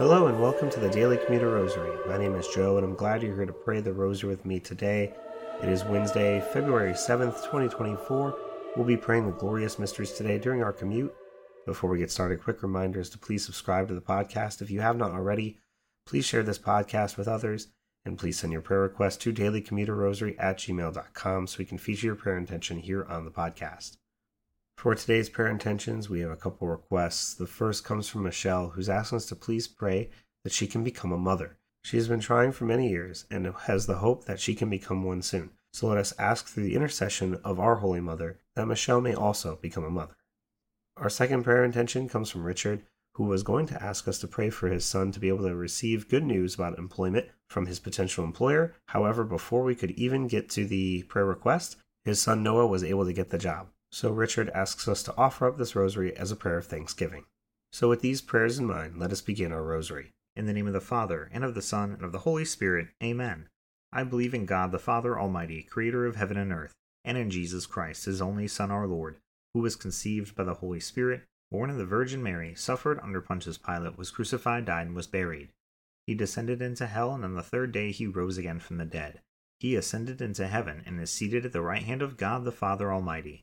Hello and welcome to the Daily Commuter Rosary. My name is Joe and I'm glad you're here to pray the Rosary with me today. It is Wednesday, February 7th, 2024. We'll be praying the glorious mysteries today during our commute. Before we get started, quick reminders to please subscribe to the podcast if you have not already. Please share this podcast with others and please send your prayer requests to dailycommuterrosary at gmail.com so we can feature your prayer intention here on the podcast. For today's prayer intentions, we have a couple requests. The first comes from Michelle, who's asking us to please pray that she can become a mother. She has been trying for many years and has the hope that she can become one soon. So let us ask through the intercession of our Holy Mother that Michelle may also become a mother. Our second prayer intention comes from Richard, who was going to ask us to pray for his son to be able to receive good news about employment from his potential employer. However, before we could even get to the prayer request, his son Noah was able to get the job. So Richard asks us to offer up this rosary as a prayer of thanksgiving. So, with these prayers in mind, let us begin our rosary. In the name of the Father, and of the Son, and of the Holy Spirit, Amen. I believe in God the Father Almighty, creator of heaven and earth, and in Jesus Christ, his only Son, our Lord, who was conceived by the Holy Spirit, born of the Virgin Mary, suffered under Pontius Pilate, was crucified, died, and was buried. He descended into hell, and on the third day he rose again from the dead. He ascended into heaven, and is seated at the right hand of God the Father Almighty.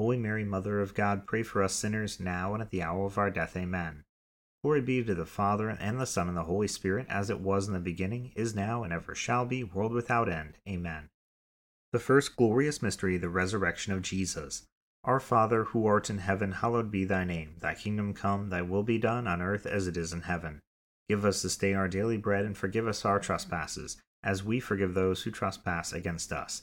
Holy Mary, Mother of God, pray for us sinners now and at the hour of our death. Amen. Glory be to the Father, and the Son, and the Holy Spirit, as it was in the beginning, is now, and ever shall be, world without end. Amen. The first glorious mystery, the resurrection of Jesus. Our Father, who art in heaven, hallowed be thy name. Thy kingdom come, thy will be done, on earth as it is in heaven. Give us this day our daily bread, and forgive us our trespasses, as we forgive those who trespass against us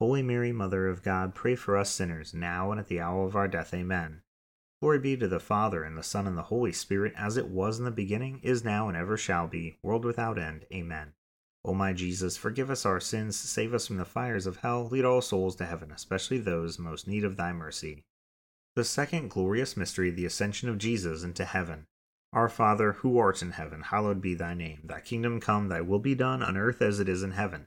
Holy Mary, Mother of God, pray for us sinners, now and at the hour of our death. Amen. Glory be to the Father, and the Son, and the Holy Spirit, as it was in the beginning, is now, and ever shall be, world without end. Amen. O my Jesus, forgive us our sins, save us from the fires of hell, lead all souls to heaven, especially those most need of thy mercy. The second glorious mystery, the ascension of Jesus into heaven. Our Father, who art in heaven, hallowed be thy name. Thy kingdom come, thy will be done, on earth as it is in heaven.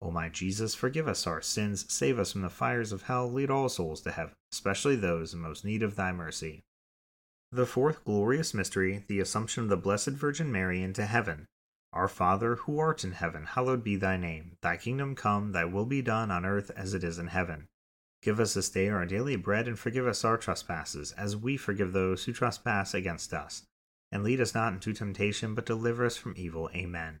O my Jesus, forgive us our sins, save us from the fires of hell, lead all souls to heaven, especially those in most need of thy mercy. The fourth glorious mystery, the Assumption of the Blessed Virgin Mary into heaven. Our Father, who art in heaven, hallowed be thy name. Thy kingdom come, thy will be done on earth as it is in heaven. Give us this day our daily bread, and forgive us our trespasses, as we forgive those who trespass against us. And lead us not into temptation, but deliver us from evil. Amen.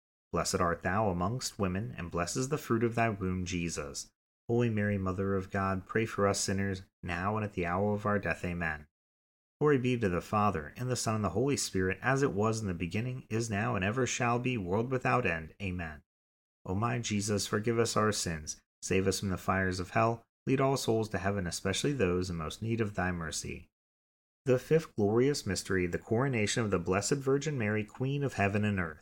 Blessed art thou amongst women, and blessed is the fruit of thy womb, Jesus. Holy Mary, Mother of God, pray for us sinners, now and at the hour of our death. Amen. Glory be to the Father, and the Son, and the Holy Spirit, as it was in the beginning, is now, and ever shall be, world without end. Amen. O my Jesus, forgive us our sins, save us from the fires of hell, lead all souls to heaven, especially those in most need of thy mercy. The fifth glorious mystery, the coronation of the Blessed Virgin Mary, Queen of heaven and earth.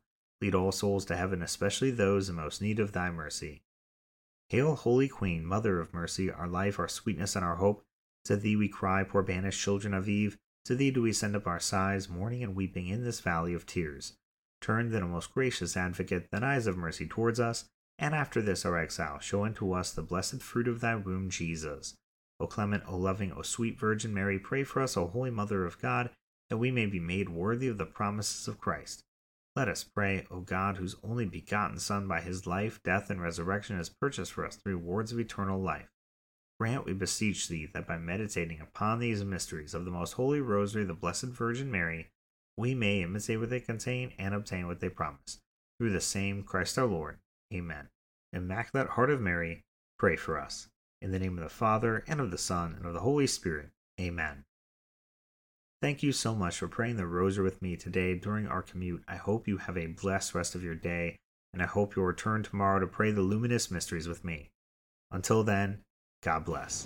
Lead all souls to heaven, especially those in most need of thy mercy. Hail, Holy Queen, Mother of Mercy, our life, our sweetness, and our hope. To thee we cry, poor banished children of Eve. To thee do we send up our sighs, mourning and weeping in this valley of tears. Turn then, O most gracious Advocate, thine eyes of mercy towards us and after this our exile, show unto us the blessed fruit of thy womb, Jesus. O clement, O loving, O sweet Virgin Mary, pray for us, O holy Mother of God, that we may be made worthy of the promises of Christ. Let us pray, O God, whose only begotten Son by his life, death, and resurrection has purchased for us the rewards of eternal life. Grant, we beseech thee, that by meditating upon these mysteries of the most holy rosary the Blessed Virgin Mary, we may imitate what they contain and obtain what they promise. Through the same Christ our Lord. Amen. Immaculate Heart of Mary, pray for us. In the name of the Father, and of the Son, and of the Holy Spirit. Amen. Thank you so much for praying the rosary with me today during our commute. I hope you have a blessed rest of your day, and I hope you'll return tomorrow to pray the luminous mysteries with me. Until then, God bless.